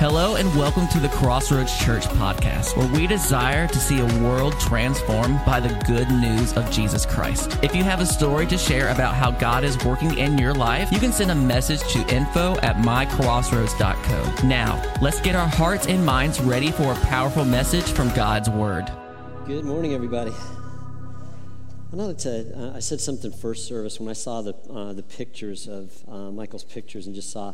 Hello, and welcome to the Crossroads Church podcast, where we desire to see a world transformed by the good news of Jesus Christ. If you have a story to share about how God is working in your life, you can send a message to info at mycrossroads.co. Now, let's get our hearts and minds ready for a powerful message from God's Word. Good morning, everybody. I know that uh, I said something first service when I saw the uh, the pictures of uh, Michael's pictures and just saw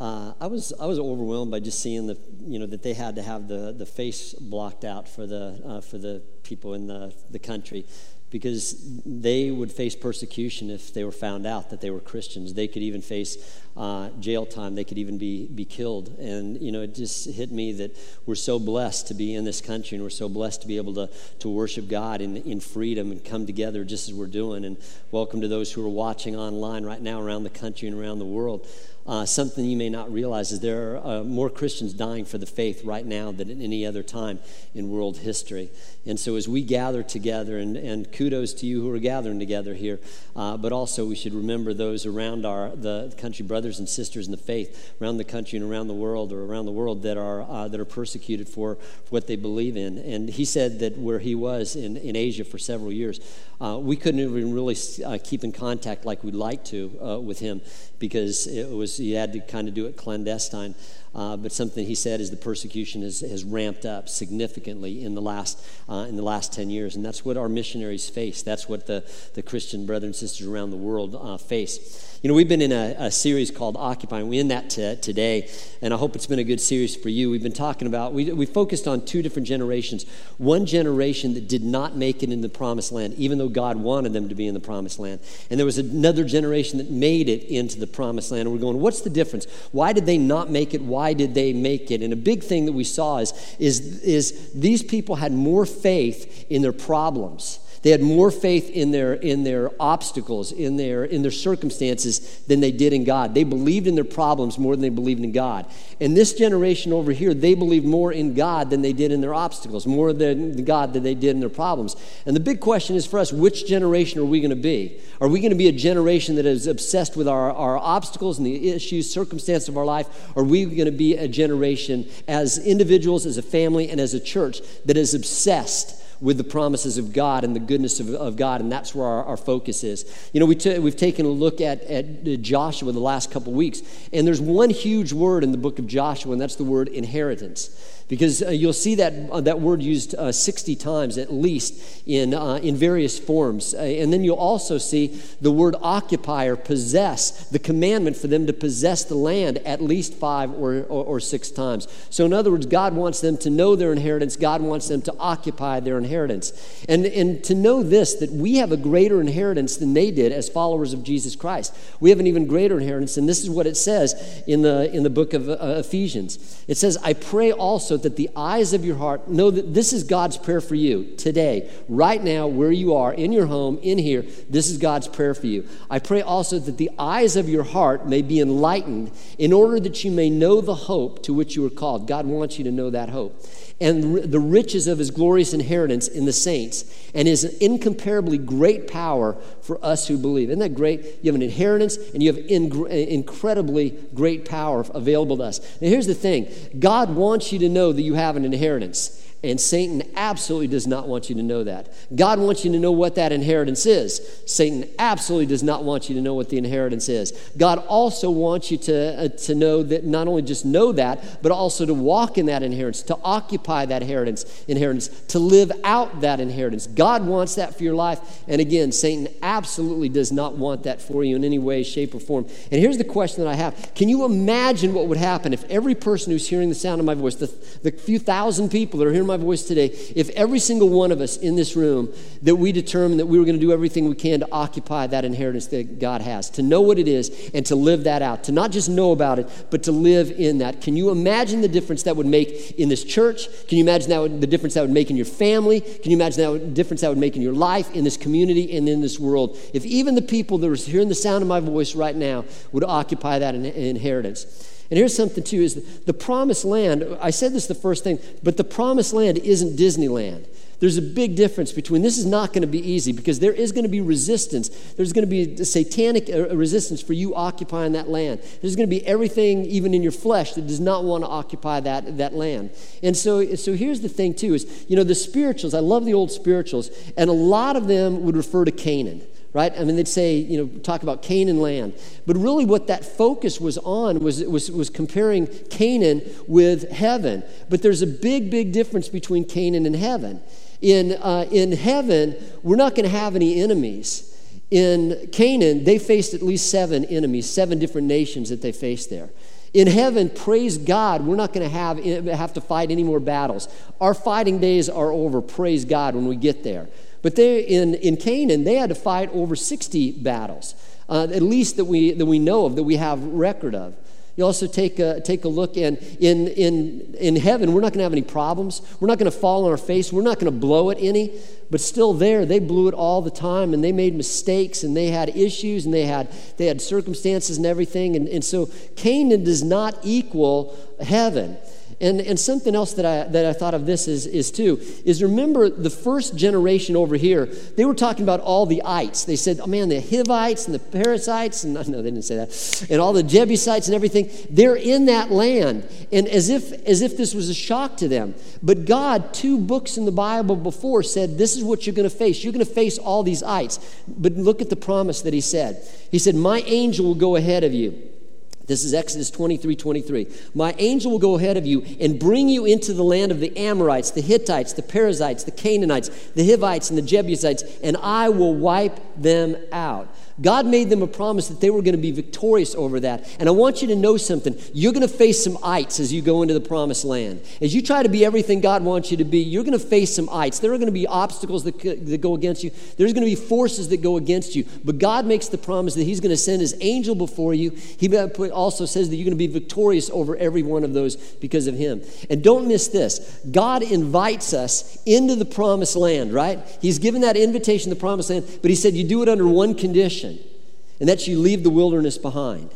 uh, I was I was overwhelmed by just seeing the you know that they had to have the, the face blocked out for the uh, for the people in the, the country because they would face persecution if they were found out that they were Christians. They could even face uh, jail time. They could even be, be killed. And, you know, it just hit me that we're so blessed to be in this country and we're so blessed to be able to, to worship God in, in freedom and come together just as we're doing. And welcome to those who are watching online right now around the country and around the world. Uh, something you may not realize is there are uh, more Christians dying for the faith right now than at any other time in world history. And so, as we gather together, and, and kudos to you who are gathering together here, uh, but also we should remember those around our the country brothers and sisters in the faith around the country and around the world, or around the world that are uh, that are persecuted for, what they believe in. And he said that where he was in, in Asia for several years, uh, we couldn't even really uh, keep in contact like we'd like to with him because it was he had to kind of do it clandestine. Uh, but something he said is the persecution has, has ramped up significantly in the last uh, in the last 10 years and that's what our missionaries face that's what the, the christian brothers and sisters around the world uh, face you know, we've been in a, a series called Occupying. We're in that t- today, and I hope it's been a good series for you. We've been talking about, we, we focused on two different generations. One generation that did not make it in the promised land, even though God wanted them to be in the promised land. And there was another generation that made it into the promised land. And we're going, what's the difference? Why did they not make it? Why did they make it? And a big thing that we saw is, is, is these people had more faith in their problems they had more faith in their, in their obstacles, in their, in their circumstances than they did in God. They believed in their problems more than they believed in God. And this generation over here, they believe more in God than they did in their obstacles, more than God than they did in their problems. And the big question is for us which generation are we going to be? Are we going to be a generation that is obsessed with our, our obstacles and the issues, circumstances of our life? Are we going to be a generation as individuals, as a family, and as a church that is obsessed? With the promises of God and the goodness of, of God, and that's where our, our focus is. You know, we t- we've taken a look at, at uh, Joshua the last couple weeks, and there's one huge word in the book of Joshua, and that's the word inheritance because uh, you'll see that, uh, that word used uh, 60 times at least in, uh, in various forms. Uh, and then you'll also see the word occupy or possess, the commandment for them to possess the land at least five or, or, or six times. So, in other words, God wants them to know their inheritance, God wants them to occupy their inheritance. And, and to know this, that we have a greater inheritance than they did as followers of Jesus Christ. We have an even greater inheritance, and this is what it says in the, in the book of uh, Ephesians. It says, I pray also that the eyes of your heart know that this is God's prayer for you today, right now, where you are, in your home, in here. This is God's prayer for you. I pray also that the eyes of your heart may be enlightened in order that you may know the hope to which you are called. God wants you to know that hope and the riches of his glorious inheritance in the saints and his incomparably great power for us who believe. Isn't that great? You have an inheritance and you have incredibly great power available to us. Now, here's the thing God wants you to know that you have an inheritance. And Satan absolutely does not want you to know that. God wants you to know what that inheritance is. Satan absolutely does not want you to know what the inheritance is. God also wants you to, uh, to know that not only just know that, but also to walk in that inheritance, to occupy that inheritance, inheritance, to live out that inheritance. God wants that for your life. And again, Satan absolutely does not want that for you in any way, shape, or form. And here's the question that I have Can you imagine what would happen if every person who's hearing the sound of my voice, the, the few thousand people that are hearing my voice today, if every single one of us in this room that we determined that we were going to do everything we can to occupy that inheritance that God has, to know what it is and to live that out, to not just know about it, but to live in that. Can you imagine the difference that would make in this church? Can you imagine that would, the difference that would make in your family? Can you imagine that would, difference that would make in your life, in this community, and in this world? If even the people that are hearing the sound of my voice right now would occupy that inheritance. And here's something too is the promised land, I said this the first thing, but the promised land isn't Disneyland. there's a big difference between this is not going to be easy because there is going to be resistance. There's going to be satanic uh, resistance for you occupying that land. There's going to be everything, even in your flesh, that does not want to occupy that, that land. And so, so here's the thing, too, is, you know, the spirituals, I love the old spirituals, and a lot of them would refer to Canaan right? I mean, they'd say, you know, talk about Canaan land. But really, what that focus was on was, was, was comparing Canaan with heaven. But there's a big, big difference between Canaan and heaven. In, uh, in heaven, we're not going to have any enemies. In Canaan, they faced at least seven enemies, seven different nations that they faced there. In heaven, praise God, we're not going to have, have to fight any more battles. Our fighting days are over, praise God, when we get there. But they, in, in Canaan, they had to fight over 60 battles, uh, at least that we, that we know of, that we have record of. You also take a, take a look, and in, in, in heaven, we're not going to have any problems. We're not going to fall on our face. We're not going to blow it any. But still, there, they blew it all the time, and they made mistakes, and they had issues, and they had, they had circumstances and everything. And, and so, Canaan does not equal heaven. And, and something else that I, that I thought of this is, is too, is remember the first generation over here, they were talking about all the ites. They said, oh man, the Hivites and the Perizzites, and no, they didn't say that, and all the Jebusites and everything, they're in that land. And as if, as if this was a shock to them. But God, two books in the Bible before, said, this is what you're going to face. You're going to face all these ites. But look at the promise that he said. He said, my angel will go ahead of you. This is Exodus 23 23. My angel will go ahead of you and bring you into the land of the Amorites, the Hittites, the Perizzites, the Canaanites, the Hivites, and the Jebusites, and I will wipe them out. God made them a promise that they were going to be victorious over that. And I want you to know something. You're going to face some ites as you go into the promised land. As you try to be everything God wants you to be, you're going to face some ites. There are going to be obstacles that, that go against you, there's going to be forces that go against you. But God makes the promise that He's going to send His angel before you. He also says that you're going to be victorious over every one of those because of Him. And don't miss this God invites us into the promised land, right? He's given that invitation to the promised land, but He said you do it under one condition and that you leave the wilderness behind.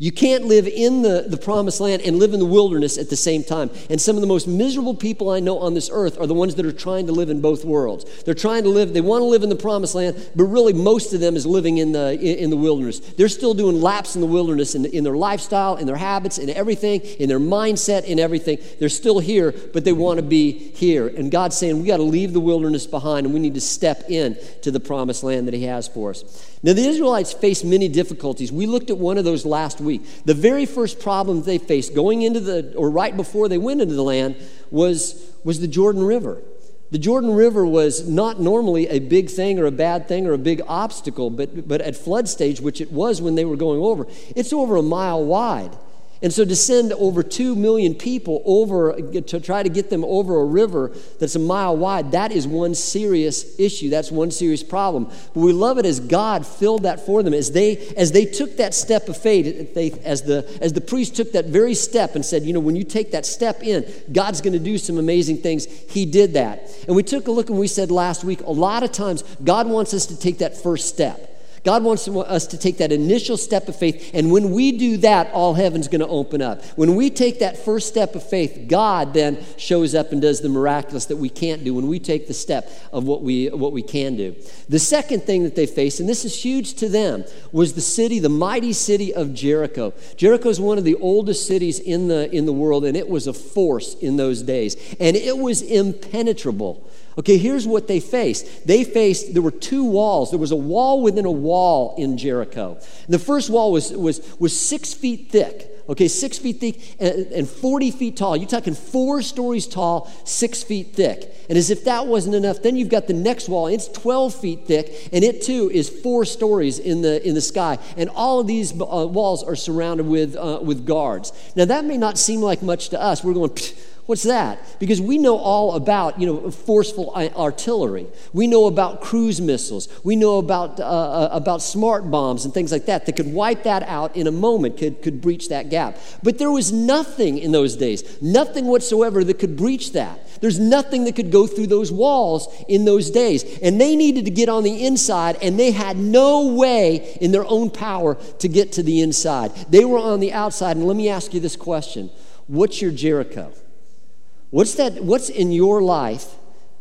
You can't live in the, the promised land and live in the wilderness at the same time. And some of the most miserable people I know on this earth are the ones that are trying to live in both worlds. They're trying to live, they want to live in the promised land, but really most of them is living in the, in, the wilderness. They're still doing laps in the wilderness in, in their lifestyle, in their habits, in everything, in their mindset, in everything. They're still here, but they want to be here. And God's saying we got to leave the wilderness behind and we need to step in to the promised land that He has for us. Now, the Israelites faced many difficulties. We looked at one of those last week. The very first problem they faced going into the, or right before they went into the land, was, was the Jordan River. The Jordan River was not normally a big thing or a bad thing or a big obstacle, but, but at flood stage, which it was when they were going over, it's over a mile wide. And so to send over 2 million people over to try to get them over a river that's a mile wide, that is one serious issue. That's one serious problem. But we love it as God filled that for them. As they as they took that step of faith, they, as the as the priest took that very step and said, you know, when you take that step in, God's going to do some amazing things. He did that. And we took a look and we said last week, a lot of times God wants us to take that first step. God wants us to take that initial step of faith, and when we do that, all heaven's going to open up. When we take that first step of faith, God then shows up and does the miraculous that we can't do when we take the step of what we, what we can do. The second thing that they faced, and this is huge to them, was the city, the mighty city of Jericho. Jericho is one of the oldest cities in the, in the world, and it was a force in those days, and it was impenetrable. Okay, here's what they faced. They faced, there were two walls. There was a wall within a wall in Jericho. And the first wall was, was, was six feet thick. Okay, six feet thick and, and 40 feet tall. You're talking four stories tall, six feet thick. And as if that wasn't enough, then you've got the next wall. It's 12 feet thick, and it too is four stories in the, in the sky. And all of these uh, walls are surrounded with, uh, with guards. Now, that may not seem like much to us. We're going, What's that? Because we know all about, you know, forceful artillery. We know about cruise missiles. We know about, uh, uh, about smart bombs and things like that that could wipe that out in a moment, could, could breach that gap. But there was nothing in those days, nothing whatsoever that could breach that. There's nothing that could go through those walls in those days. And they needed to get on the inside, and they had no way in their own power to get to the inside. They were on the outside. And let me ask you this question What's your Jericho? What's that? What's in your life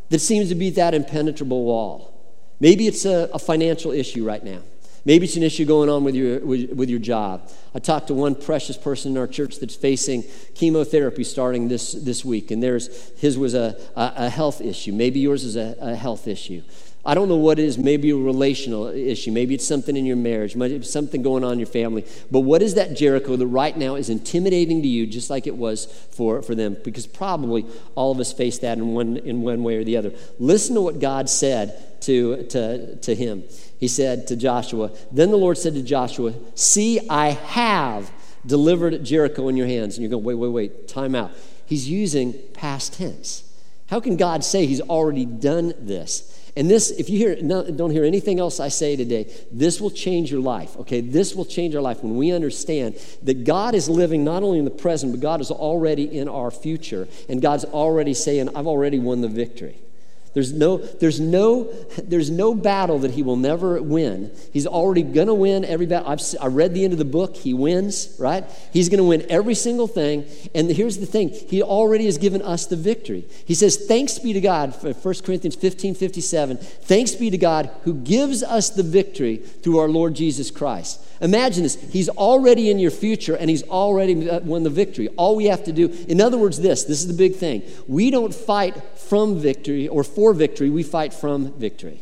that seems to be that impenetrable wall. Maybe it's a, a financial issue right now. Maybe it's an issue going on with your, with, with, your job. I talked to one precious person in our church that's facing chemotherapy starting this, this week, and there's, his was a, a, a health issue. Maybe yours is a, a health issue. I don't know what it is. Maybe a relational issue. Maybe it's something in your marriage. Maybe it's something going on in your family. But what is that Jericho that right now is intimidating to you, just like it was for, for them? Because probably all of us face that in one, in one way or the other. Listen to what God said to, to, to him. He said to Joshua, Then the Lord said to Joshua, See, I have delivered Jericho in your hands. And you're going, wait, wait, wait, time out. He's using past tense. How can God say he's already done this? And this, if you hear, don't hear anything else I say today, this will change your life, okay? This will change our life when we understand that God is living not only in the present, but God is already in our future. And God's already saying, I've already won the victory. There's no, there's, no, there's no battle that he will never win. He's already going to win every battle. I've, I read the end of the book. He wins, right? He's going to win every single thing. And here's the thing He already has given us the victory. He says, Thanks be to God, 1 Corinthians 15 57. Thanks be to God who gives us the victory through our Lord Jesus Christ. Imagine this. He's already in your future and he's already uh, won the victory. All we have to do, in other words, this this is the big thing. We don't fight from victory or for victory, we fight from victory.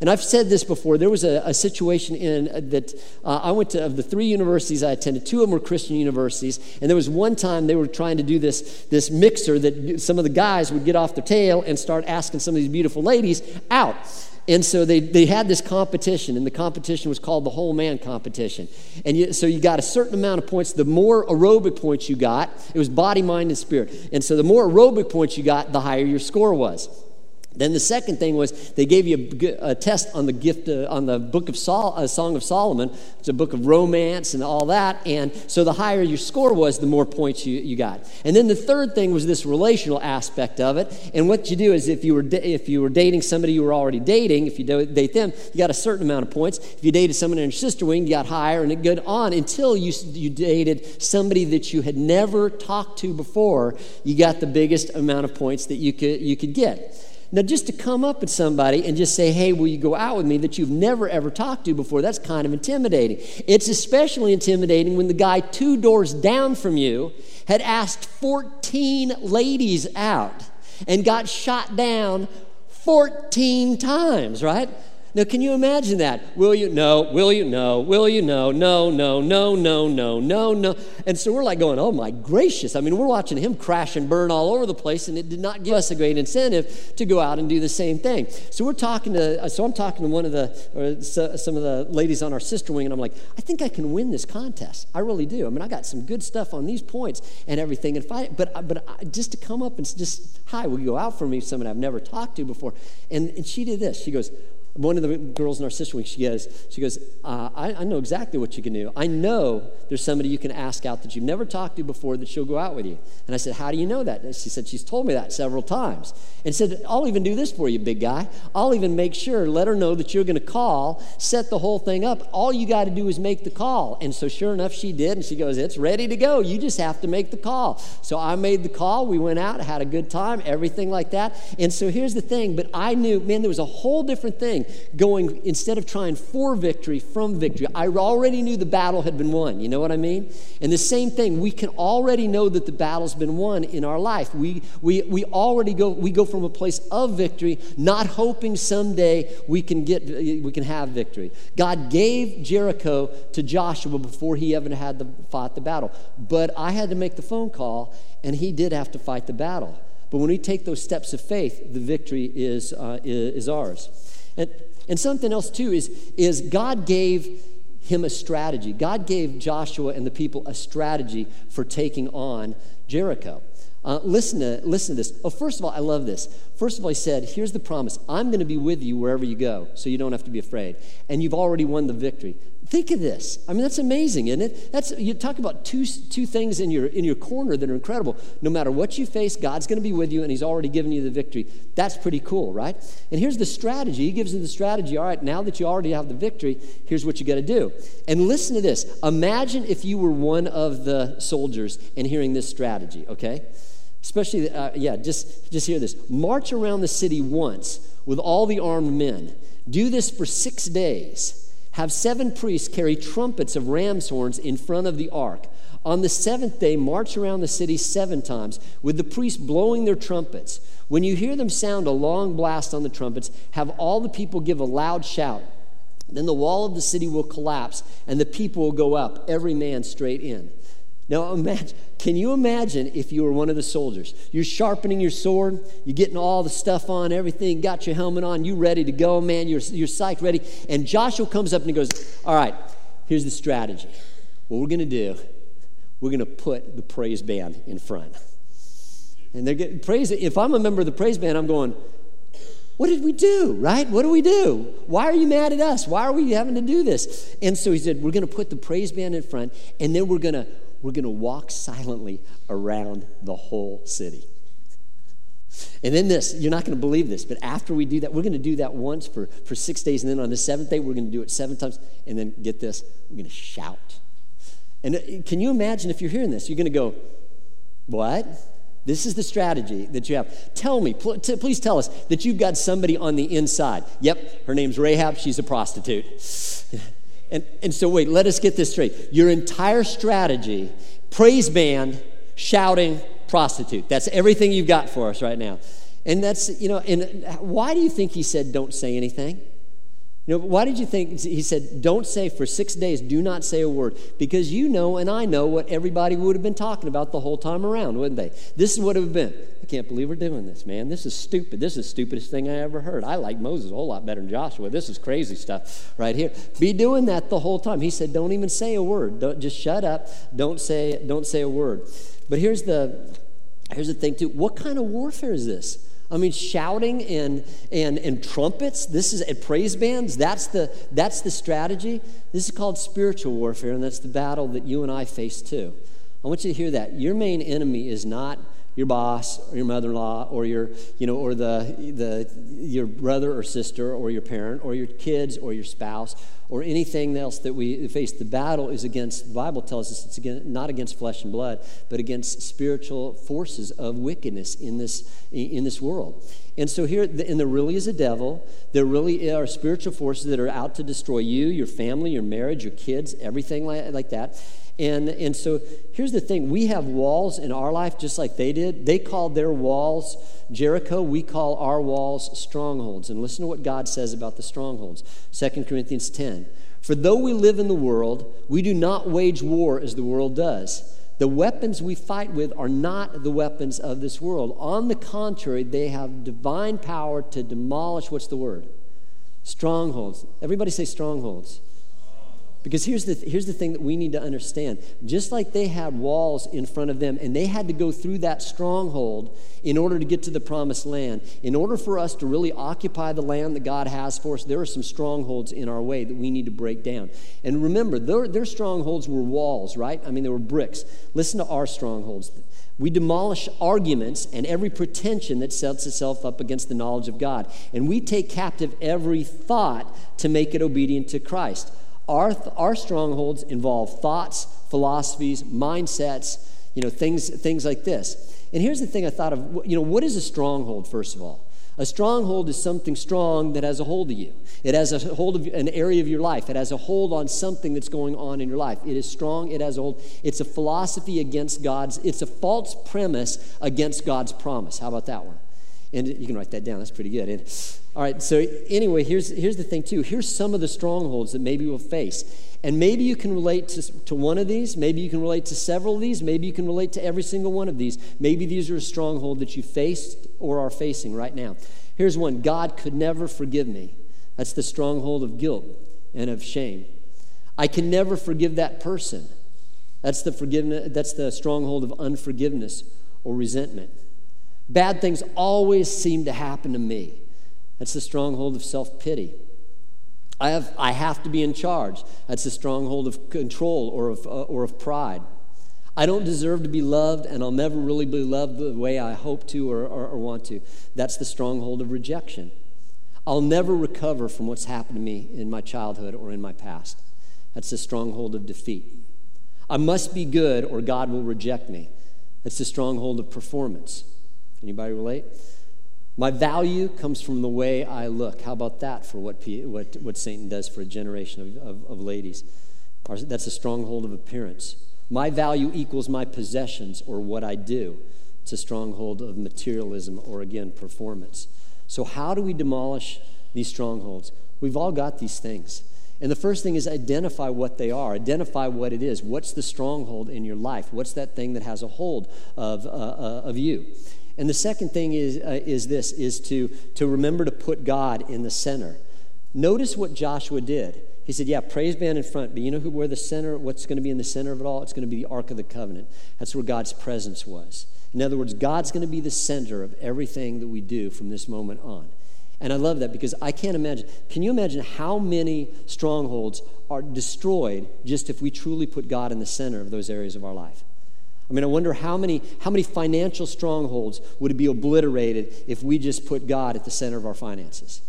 And I've said this before. There was a, a situation in uh, that uh, I went to, of the three universities I attended, two of them were Christian universities. And there was one time they were trying to do this, this mixer that some of the guys would get off their tail and start asking some of these beautiful ladies out. And so they, they had this competition, and the competition was called the whole man competition. And you, so you got a certain amount of points. The more aerobic points you got, it was body, mind, and spirit. And so the more aerobic points you got, the higher your score was. Then the second thing was they gave you a, a test on the gift uh, on the book of Sol, uh, Song of Solomon. It's a book of romance and all that. And so the higher your score was, the more points you, you got. And then the third thing was this relational aspect of it. And what you do is if you were if you were dating somebody you were already dating, if you date them, you got a certain amount of points. If you dated someone in your sister wing, you got higher, and it went on until you you dated somebody that you had never talked to before. You got the biggest amount of points that you could you could get. Now, just to come up with somebody and just say, hey, will you go out with me that you've never ever talked to before, that's kind of intimidating. It's especially intimidating when the guy two doors down from you had asked 14 ladies out and got shot down 14 times, right? Now, can you imagine that? Will you? No. Will you? No. Will you? No. No, no, no, no, no, no, no. And so we're like going, oh my gracious. I mean, we're watching him crash and burn all over the place, and it did not give us a great incentive to go out and do the same thing. So we're talking to, uh, so I'm talking to one of the, or uh, some of the ladies on our sister wing, and I'm like, I think I can win this contest. I really do. I mean, I got some good stuff on these points and everything. And if I, but, uh, but just to come up and just, hi, will you go out for me? Someone I've never talked to before. And, and she did this. She goes, one of the girls in our sister wing, she goes, she goes, uh, I, I, know exactly what you can do. I know there's somebody you can ask out that you've never talked to before that she'll go out with you. And I said, How do you know that? And she said, She's told me that several times. And said, I'll even do this for you, big guy. I'll even make sure, let her know that you're going to call, set the whole thing up. All you got to do is make the call. And so sure enough, she did. And she goes, It's ready to go. You just have to make the call. So I made the call. We went out, had a good time, everything like that. And so here's the thing, but I knew, man, there was a whole different thing going, instead of trying for victory, from victory. I already knew the battle had been won. You know what I mean? And the same thing, we can already know that the battle's been won in our life. We, we, we already go, we go from a place of victory, not hoping someday we can get, we can have victory. God gave Jericho to Joshua before he ever had the, fought the battle. But I had to make the phone call, and he did have to fight the battle. But when we take those steps of faith, the victory is, uh, is ours. And, and something else, too, is, is God gave him a strategy. God gave Joshua and the people a strategy for taking on Jericho. Uh, listen, to, listen to this. Oh, first of all, I love this. First of all, he said, Here's the promise I'm going to be with you wherever you go, so you don't have to be afraid. And you've already won the victory. Think of this. I mean, that's amazing, isn't it? That's you talk about two, two things in your in your corner that are incredible. No matter what you face, God's going to be with you, and He's already given you the victory. That's pretty cool, right? And here's the strategy. He gives you the strategy. All right, now that you already have the victory, here's what you got to do. And listen to this. Imagine if you were one of the soldiers and hearing this strategy. Okay, Especially, uh, yeah, just, just hear this. March around the city once with all the armed men. Do this for six days. Have seven priests carry trumpets of ram's horns in front of the ark. On the seventh day, march around the city seven times with the priests blowing their trumpets. When you hear them sound a long blast on the trumpets, have all the people give a loud shout. Then the wall of the city will collapse and the people will go up, every man straight in. Now, imagine, can you imagine if you were one of the soldiers? You're sharpening your sword, you're getting all the stuff on, everything, got your helmet on, you ready to go, man, you're, you're psyched, ready. And Joshua comes up and he goes, All right, here's the strategy. What we're going to do, we're going to put the praise band in front. And they're getting praise. If I'm a member of the praise band, I'm going, what did we do, right? What do we do? Why are you mad at us? Why are we having to do this? And so he said, We're going to put the praise band in front, and then we're going to we're going to walk silently around the whole city. And then this, you're not going to believe this, but after we do that, we're going to do that once for, for six days. And then on the seventh day, we're going to do it seven times. And then get this, we're going to shout. And uh, can you imagine if you're hearing this? You're going to go, What? This is the strategy that you have. Tell me, pl- t- please tell us that you've got somebody on the inside. Yep, her name's Rahab, she's a prostitute. and, and so, wait, let us get this straight. Your entire strategy, praise band, shouting, prostitute. That's everything you've got for us right now. And that's, you know, and why do you think he said don't say anything? You know, why did you think he said, don't say for six days, do not say a word? Because you know and I know what everybody would have been talking about the whole time around, wouldn't they? This is what it would have been. Can't believe we're doing this, man. This is stupid. This is the stupidest thing I ever heard. I like Moses a whole lot better than Joshua. This is crazy stuff right here. Be doing that the whole time. He said, don't even say a word. Don't just shut up. Don't say, don't say a word. But here's the here's the thing too. What kind of warfare is this? I mean, shouting and, and, and trumpets, this is and praise bands, that's the, that's the strategy. This is called spiritual warfare, and that's the battle that you and I face too. I want you to hear that. Your main enemy is not your boss or your mother-in-law or your you know or the, the your brother or sister or your parent or your kids or your spouse or anything else that we face. The battle is against the bible tells us it's against, not against flesh and blood but against spiritual forces of wickedness in this in this world. And so here and there really is a devil. There really are spiritual forces that are out to destroy you your family your marriage your kids everything like, like that and, and so here's the thing we have walls in our life just like they did. They called their walls Jericho. We call our walls strongholds. And listen to what God says about the strongholds 2 Corinthians 10. For though we live in the world, we do not wage war as the world does. The weapons we fight with are not the weapons of this world. On the contrary, they have divine power to demolish what's the word? Strongholds. Everybody say strongholds. Because here's the, here's the thing that we need to understand. Just like they had walls in front of them, and they had to go through that stronghold in order to get to the promised land, in order for us to really occupy the land that God has for us, there are some strongholds in our way that we need to break down. And remember, their, their strongholds were walls, right? I mean, they were bricks. Listen to our strongholds. We demolish arguments and every pretension that sets itself up against the knowledge of God. And we take captive every thought to make it obedient to Christ. Our, our strongholds involve thoughts, philosophies, mindsets, you know, things, things like this. And here's the thing I thought of, you know, what is a stronghold, first of all? A stronghold is something strong that has a hold of you. It has a hold of an area of your life. It has a hold on something that's going on in your life. It is strong. It has a hold. It's a philosophy against God's, it's a false premise against God's promise. How about that one? And you can write that down. That's pretty good. All right. So anyway, here's here's the thing too. Here's some of the strongholds that maybe we'll face, and maybe you can relate to, to one of these. Maybe you can relate to several of these. Maybe you can relate to every single one of these. Maybe these are a stronghold that you faced or are facing right now. Here's one. God could never forgive me. That's the stronghold of guilt and of shame. I can never forgive that person. That's the forgiveness. That's the stronghold of unforgiveness or resentment. Bad things always seem to happen to me. That's the stronghold of self pity. I have, I have to be in charge. That's the stronghold of control or of, uh, or of pride. I don't deserve to be loved, and I'll never really be loved the way I hope to or, or, or want to. That's the stronghold of rejection. I'll never recover from what's happened to me in my childhood or in my past. That's the stronghold of defeat. I must be good or God will reject me. That's the stronghold of performance. Anybody relate? My value comes from the way I look. How about that for what, what, what Satan does for a generation of, of, of ladies? That's a stronghold of appearance. My value equals my possessions or what I do. It's a stronghold of materialism or, again, performance. So, how do we demolish these strongholds? We've all got these things. And the first thing is identify what they are, identify what it is. What's the stronghold in your life? What's that thing that has a hold of, uh, uh, of you? And the second thing is, uh, is this, is to, to remember to put God in the center. Notice what Joshua did. He said, yeah, praise band in front, but you know who, where the center, what's going to be in the center of it all? It's going to be the Ark of the Covenant. That's where God's presence was. In other words, God's going to be the center of everything that we do from this moment on. And I love that because I can't imagine. Can you imagine how many strongholds are destroyed just if we truly put God in the center of those areas of our life? I mean, I wonder how many, how many financial strongholds would be obliterated if we just put God at the center of our finances?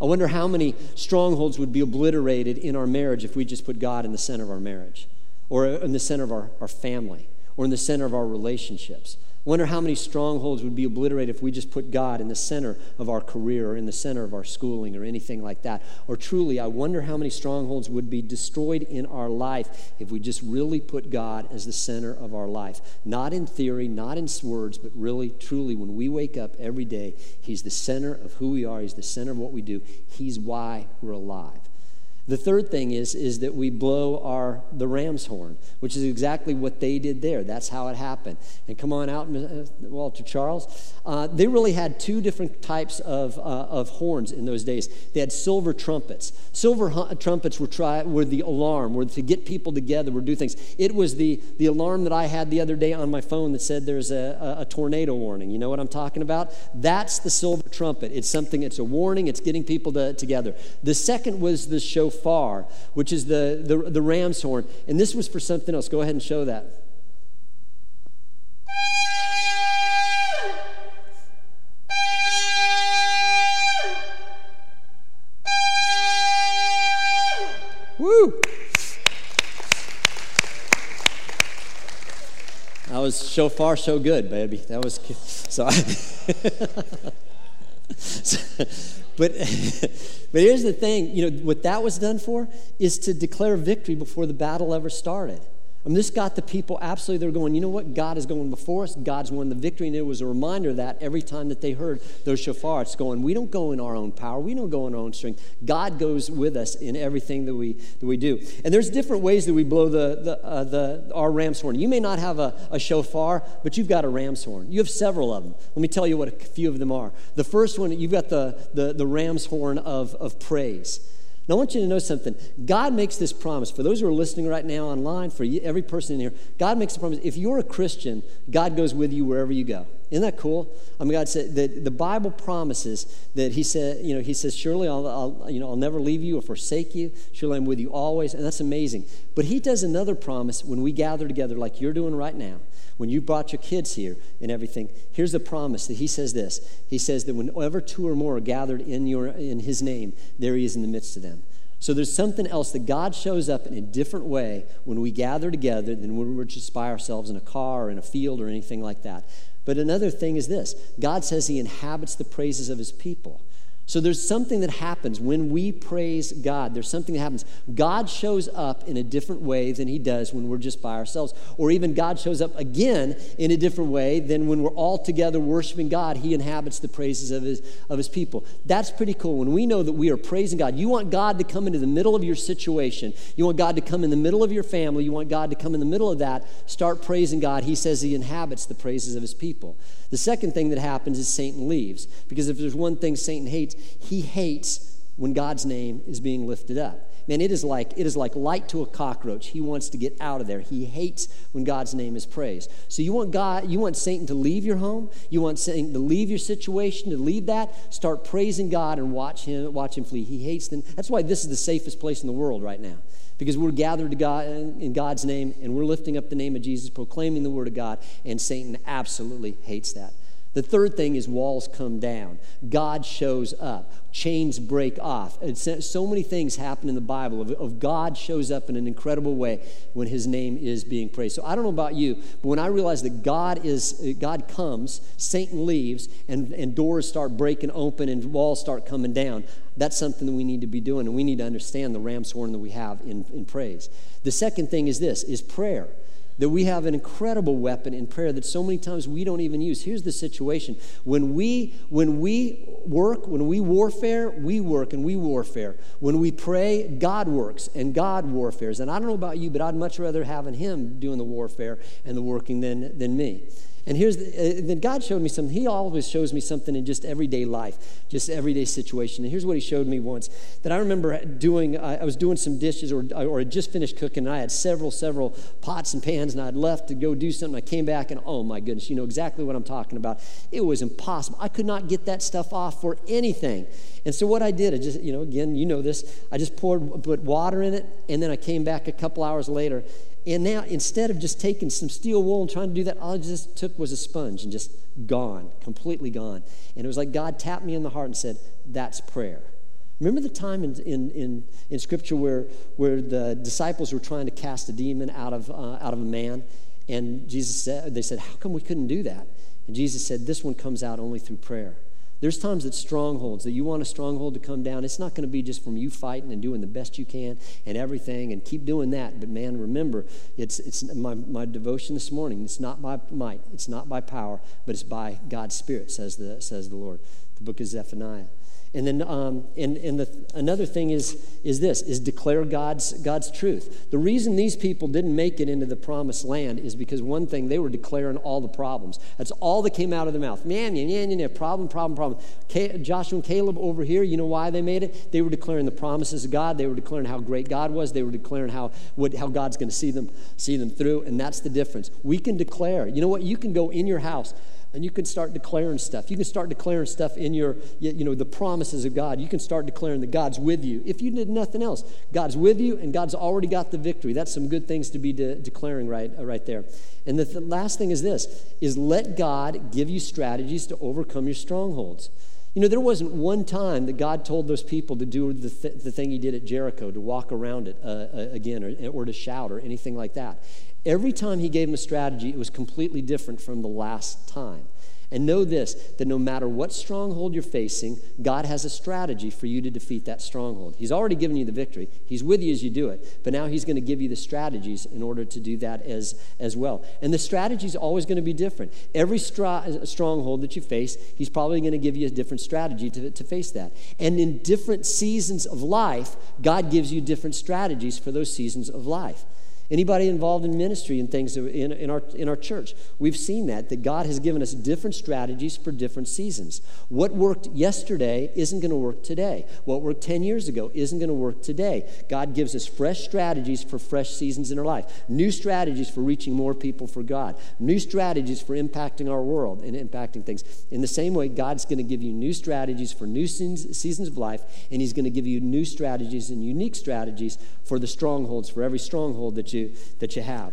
I wonder how many strongholds would be obliterated in our marriage if we just put God in the center of our marriage, or in the center of our, our family, or in the center of our relationships. Wonder how many strongholds would be obliterated if we just put God in the center of our career or in the center of our schooling or anything like that. Or truly, I wonder how many strongholds would be destroyed in our life if we just really put God as the center of our life. Not in theory, not in words, but really, truly, when we wake up every day, He's the center of who we are, He's the center of what we do, He's why we're alive. The third thing is, is that we blow our, the ram's horn, which is exactly what they did there. That's how it happened. And come on out, uh, Walter Charles. Uh, they really had two different types of, uh, of horns in those days. They had silver trumpets. Silver trumpets were, try, were the alarm, were to get people together, were to do things. It was the, the alarm that I had the other day on my phone that said there's a, a, a tornado warning. You know what I'm talking about? That's the silver trumpet. It's something, it's a warning, it's getting people to, together. The second was the shofar shofar, which is the, the, the ram's horn. And this was for something else. Go ahead and show that. Woo! That was so far so good, baby. That was so. so but, but here's the thing you know, what that was done for is to declare victory before the battle ever started. I mean, this got the people absolutely, they're going, you know what? God is going before us. God's won the victory. And it was a reminder that every time that they heard those shofars going, we don't go in our own power. We don't go in our own strength. God goes with us in everything that we, that we do. And there's different ways that we blow the, the, uh, the, our ram's horn. You may not have a, a shofar, but you've got a ram's horn. You have several of them. Let me tell you what a few of them are. The first one, you've got the, the, the ram's horn of, of praise. Now, I want you to know something. God makes this promise. For those who are listening right now online, for every person in here, God makes a promise. If you're a Christian, God goes with you wherever you go. Isn't that cool? I mean, God said that the Bible promises that He said, you know, He says, "Surely I'll, I'll, you know, I'll never leave you or forsake you. Surely I'm with you always." And that's amazing. But He does another promise when we gather together, like you're doing right now when you brought your kids here and everything, here's the promise that he says this. He says that whenever two or more are gathered in, your, in his name, there he is in the midst of them. So there's something else that God shows up in a different way when we gather together than when we're just by ourselves in a car or in a field or anything like that. But another thing is this God says he inhabits the praises of his people. So there's something that happens when we praise God. There's something that happens. God shows up in a different way than he does when we're just by ourselves. Or even God shows up again in a different way than when we're all together worshiping God. He inhabits the praises of his, of his people. That's pretty cool. When we know that we are praising God, you want God to come into the middle of your situation. You want God to come in the middle of your family. You want God to come in the middle of that. Start praising God. He says he inhabits the praises of his people. The second thing that happens is Satan leaves. Because if there's one thing Satan hates, he hates when God's name is being lifted up. Man, it is like it is like light to a cockroach. He wants to get out of there. He hates when God's name is praised. So you want God, you want Satan to leave your home, you want Satan to leave your situation, to leave that, start praising God and watch him watch him flee. He hates them. That's why this is the safest place in the world right now because we're gathered to God in God's name and we're lifting up the name of Jesus, proclaiming the word of God, and Satan absolutely hates that. The third thing is walls come down. God shows up. Chains break off. So many things happen in the Bible of, of, God shows up in an incredible way when his name is being praised. So I don't know about you, but when I realize that God is God comes, Satan leaves, and, and doors start breaking open and walls start coming down, that's something that we need to be doing, and we need to understand the ram's horn that we have in, in praise. The second thing is this is prayer that we have an incredible weapon in prayer that so many times we don't even use. Here's the situation. When we when we work, when we warfare, we work and we warfare. When we pray, God works and God warfares. And I don't know about you, but I'd much rather having him doing the warfare and the working than than me. And here's the, uh, then God showed me something. He always shows me something in just everyday life, just everyday situation. And here's what He showed me once that I remember doing. I, was doing some dishes, or or had just finished cooking, and I had several several pots and pans, and I'd left to go do something. I came back, and oh my goodness, you know exactly what I'm talking about. It was impossible. I could not get that stuff off for anything. And so what I did, I just you know again, you know this. I just poured put water in it, and then I came back a couple hours later, and now, instead of just taking some steel wool and trying to do that, all I just took was a sponge and just gone, completely gone. And it was like God tapped me in the heart and said, That's prayer. Remember the time in, in, in, in Scripture where, where the disciples were trying to cast a demon out of, uh, out of a man? And Jesus said, They said, How come we couldn't do that? And Jesus said, This one comes out only through prayer. There's times that strongholds, that you want a stronghold to come down, it's not going to be just from you fighting and doing the best you can and everything and keep doing that. But man, remember, it's, it's my, my devotion this morning. It's not by might, it's not by power, but it's by God's Spirit, says the, says the Lord. The book of Zephaniah. And then, um, and, and the, another thing is, is this, is declare God's, God's truth. The reason these people didn't make it into the promised land is because one thing, they were declaring all the problems. That's all that came out of their mouth. Man, man, man, man problem, problem, problem. Joshua and Caleb over here, you know why they made it? They were declaring the promises of God. They were declaring how great God was. They were declaring how, what, how God's going to see them, see them through. And that's the difference. We can declare. You know what? You can go in your house and you can start declaring stuff. You can start declaring stuff in your, you know, the promises of God. You can start declaring that God's with you. If you did nothing else, God's with you and God's already got the victory. That's some good things to be de- declaring right, uh, right there. And the th- last thing is this, is let God give you strategies to overcome your strongholds. You know, there wasn't one time that God told those people to do the, th- the thing he did at Jericho, to walk around it uh, uh, again, or, or to shout, or anything like that. Every time he gave him a strategy, it was completely different from the last time. And know this that no matter what stronghold you're facing, God has a strategy for you to defeat that stronghold. He's already given you the victory, He's with you as you do it, but now He's going to give you the strategies in order to do that as, as well. And the strategy is always going to be different. Every stra- stronghold that you face, He's probably going to give you a different strategy to, to face that. And in different seasons of life, God gives you different strategies for those seasons of life. Anybody involved in ministry and things in, in, our, in our church, we've seen that, that God has given us different strategies for different seasons. What worked yesterday isn't going to work today. What worked 10 years ago isn't going to work today. God gives us fresh strategies for fresh seasons in our life, new strategies for reaching more people for God, new strategies for impacting our world and impacting things. In the same way, God's going to give you new strategies for new seasons of life, and He's going to give you new strategies and unique strategies for the strongholds, for every stronghold that you you, that you have.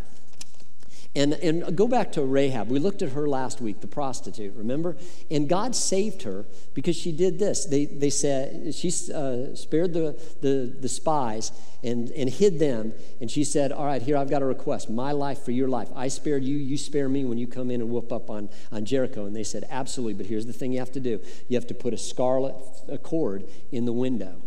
And, and go back to Rahab. We looked at her last week, the prostitute, remember? And God saved her because she did this. They, they said, she uh, spared the, the, the spies and, and hid them. And she said, All right, here I've got a request my life for your life. I spared you, you spare me when you come in and whoop up on, on Jericho. And they said, Absolutely, but here's the thing you have to do you have to put a scarlet cord in the window.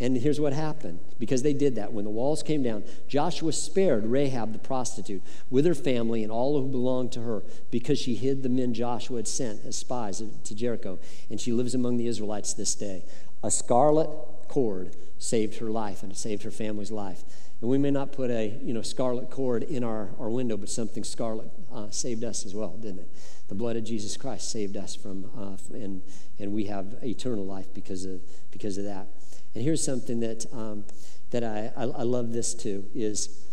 And here's what happened because they did that. When the walls came down, Joshua spared Rahab the prostitute with her family and all who belonged to her because she hid the men Joshua had sent as spies to Jericho. And she lives among the Israelites this day. A scarlet cord saved her life and it saved her family's life. And we may not put a you know, scarlet cord in our, our window, but something scarlet uh, saved us as well, didn't it? The blood of Jesus Christ saved us from, uh, and, and we have eternal life because of, because of that. And here's something that, um, that I, I, I love this too is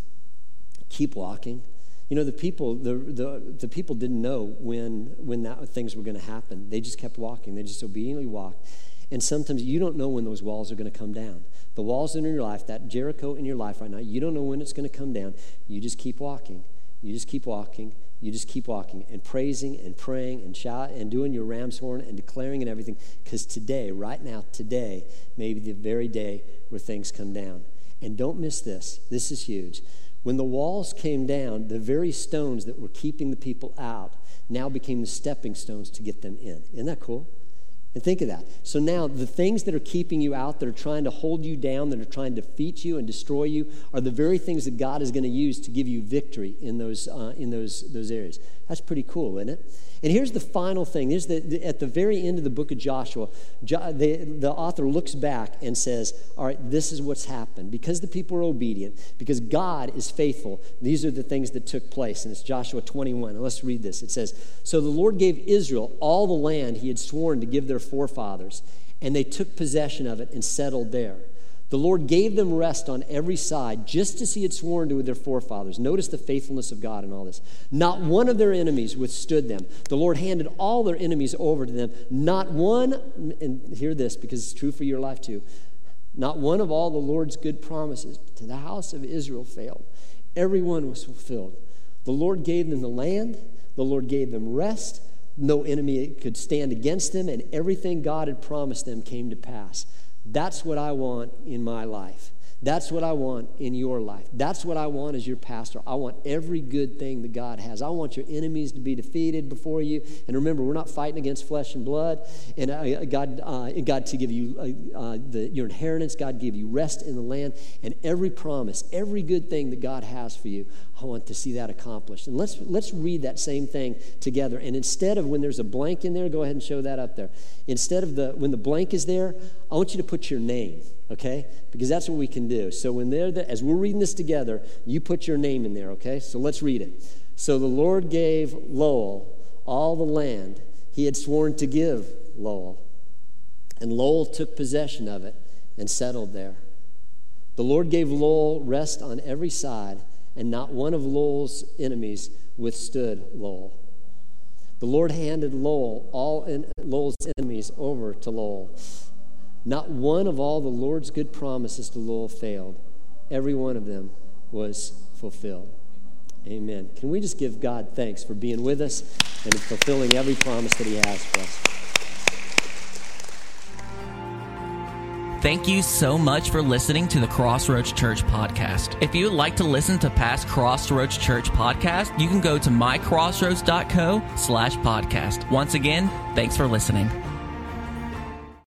keep walking. You know, the people, the, the, the people didn't know when, when that, things were going to happen. They just kept walking. They just obediently walked. And sometimes you don't know when those walls are going to come down. The walls in your life, that Jericho in your life right now, you don't know when it's going to come down. You just keep walking. You just keep walking You just keep walking and praising and praying and shout and doing your ram's horn and declaring and everything. Because today, right now, today, may be the very day where things come down. And don't miss this. This is huge. When the walls came down, the very stones that were keeping the people out now became the stepping stones to get them in. Isn't that cool? And think of that. So now, the things that are keeping you out, that are trying to hold you down, that are trying to defeat you and destroy you, are the very things that God is going to use to give you victory in those, uh, in those, those areas. That's pretty cool, isn't it? And here's the final thing. Here's the, the, at the very end of the book of Joshua, jo, the, the author looks back and says, All right, this is what's happened. Because the people are obedient, because God is faithful, these are the things that took place. And it's Joshua 21. And let's read this. It says, So the Lord gave Israel all the land he had sworn to give their forefathers, and they took possession of it and settled there. The Lord gave them rest on every side, just as He had sworn to their forefathers. Notice the faithfulness of God in all this. Not one of their enemies withstood them. The Lord handed all their enemies over to them. Not one, and hear this because it's true for your life too, not one of all the Lord's good promises to the house of Israel failed. Every one was fulfilled. The Lord gave them the land, the Lord gave them rest. No enemy could stand against them, and everything God had promised them came to pass. That's what I want in my life. That's what I want in your life. That's what I want as your pastor. I want every good thing that God has. I want your enemies to be defeated before you. And remember, we're not fighting against flesh and blood. And uh, God, uh, God to give you uh, uh, the, your inheritance. God give you rest in the land. And every promise, every good thing that God has for you, I want to see that accomplished. And let's let's read that same thing together. And instead of when there's a blank in there, go ahead and show that up there. Instead of the when the blank is there, I want you to put your name okay? Because that's what we can do. So when they're the, as we're reading this together, you put your name in there, okay? So let's read it. So the Lord gave Lowell all the land he had sworn to give Lowell. And Lowell took possession of it and settled there. The Lord gave Lowell rest on every side, and not one of Lowell's enemies withstood Lowell. The Lord handed Lowell all in, Lowell's enemies over to Lowell not one of all the Lord's good promises to Lowell failed. Every one of them was fulfilled. Amen. Can we just give God thanks for being with us and fulfilling every promise that He has for us? Thank you so much for listening to the Crossroads Church podcast. If you would like to listen to past Crossroads Church podcast, you can go to mycrossroads.co slash podcast. Once again, thanks for listening.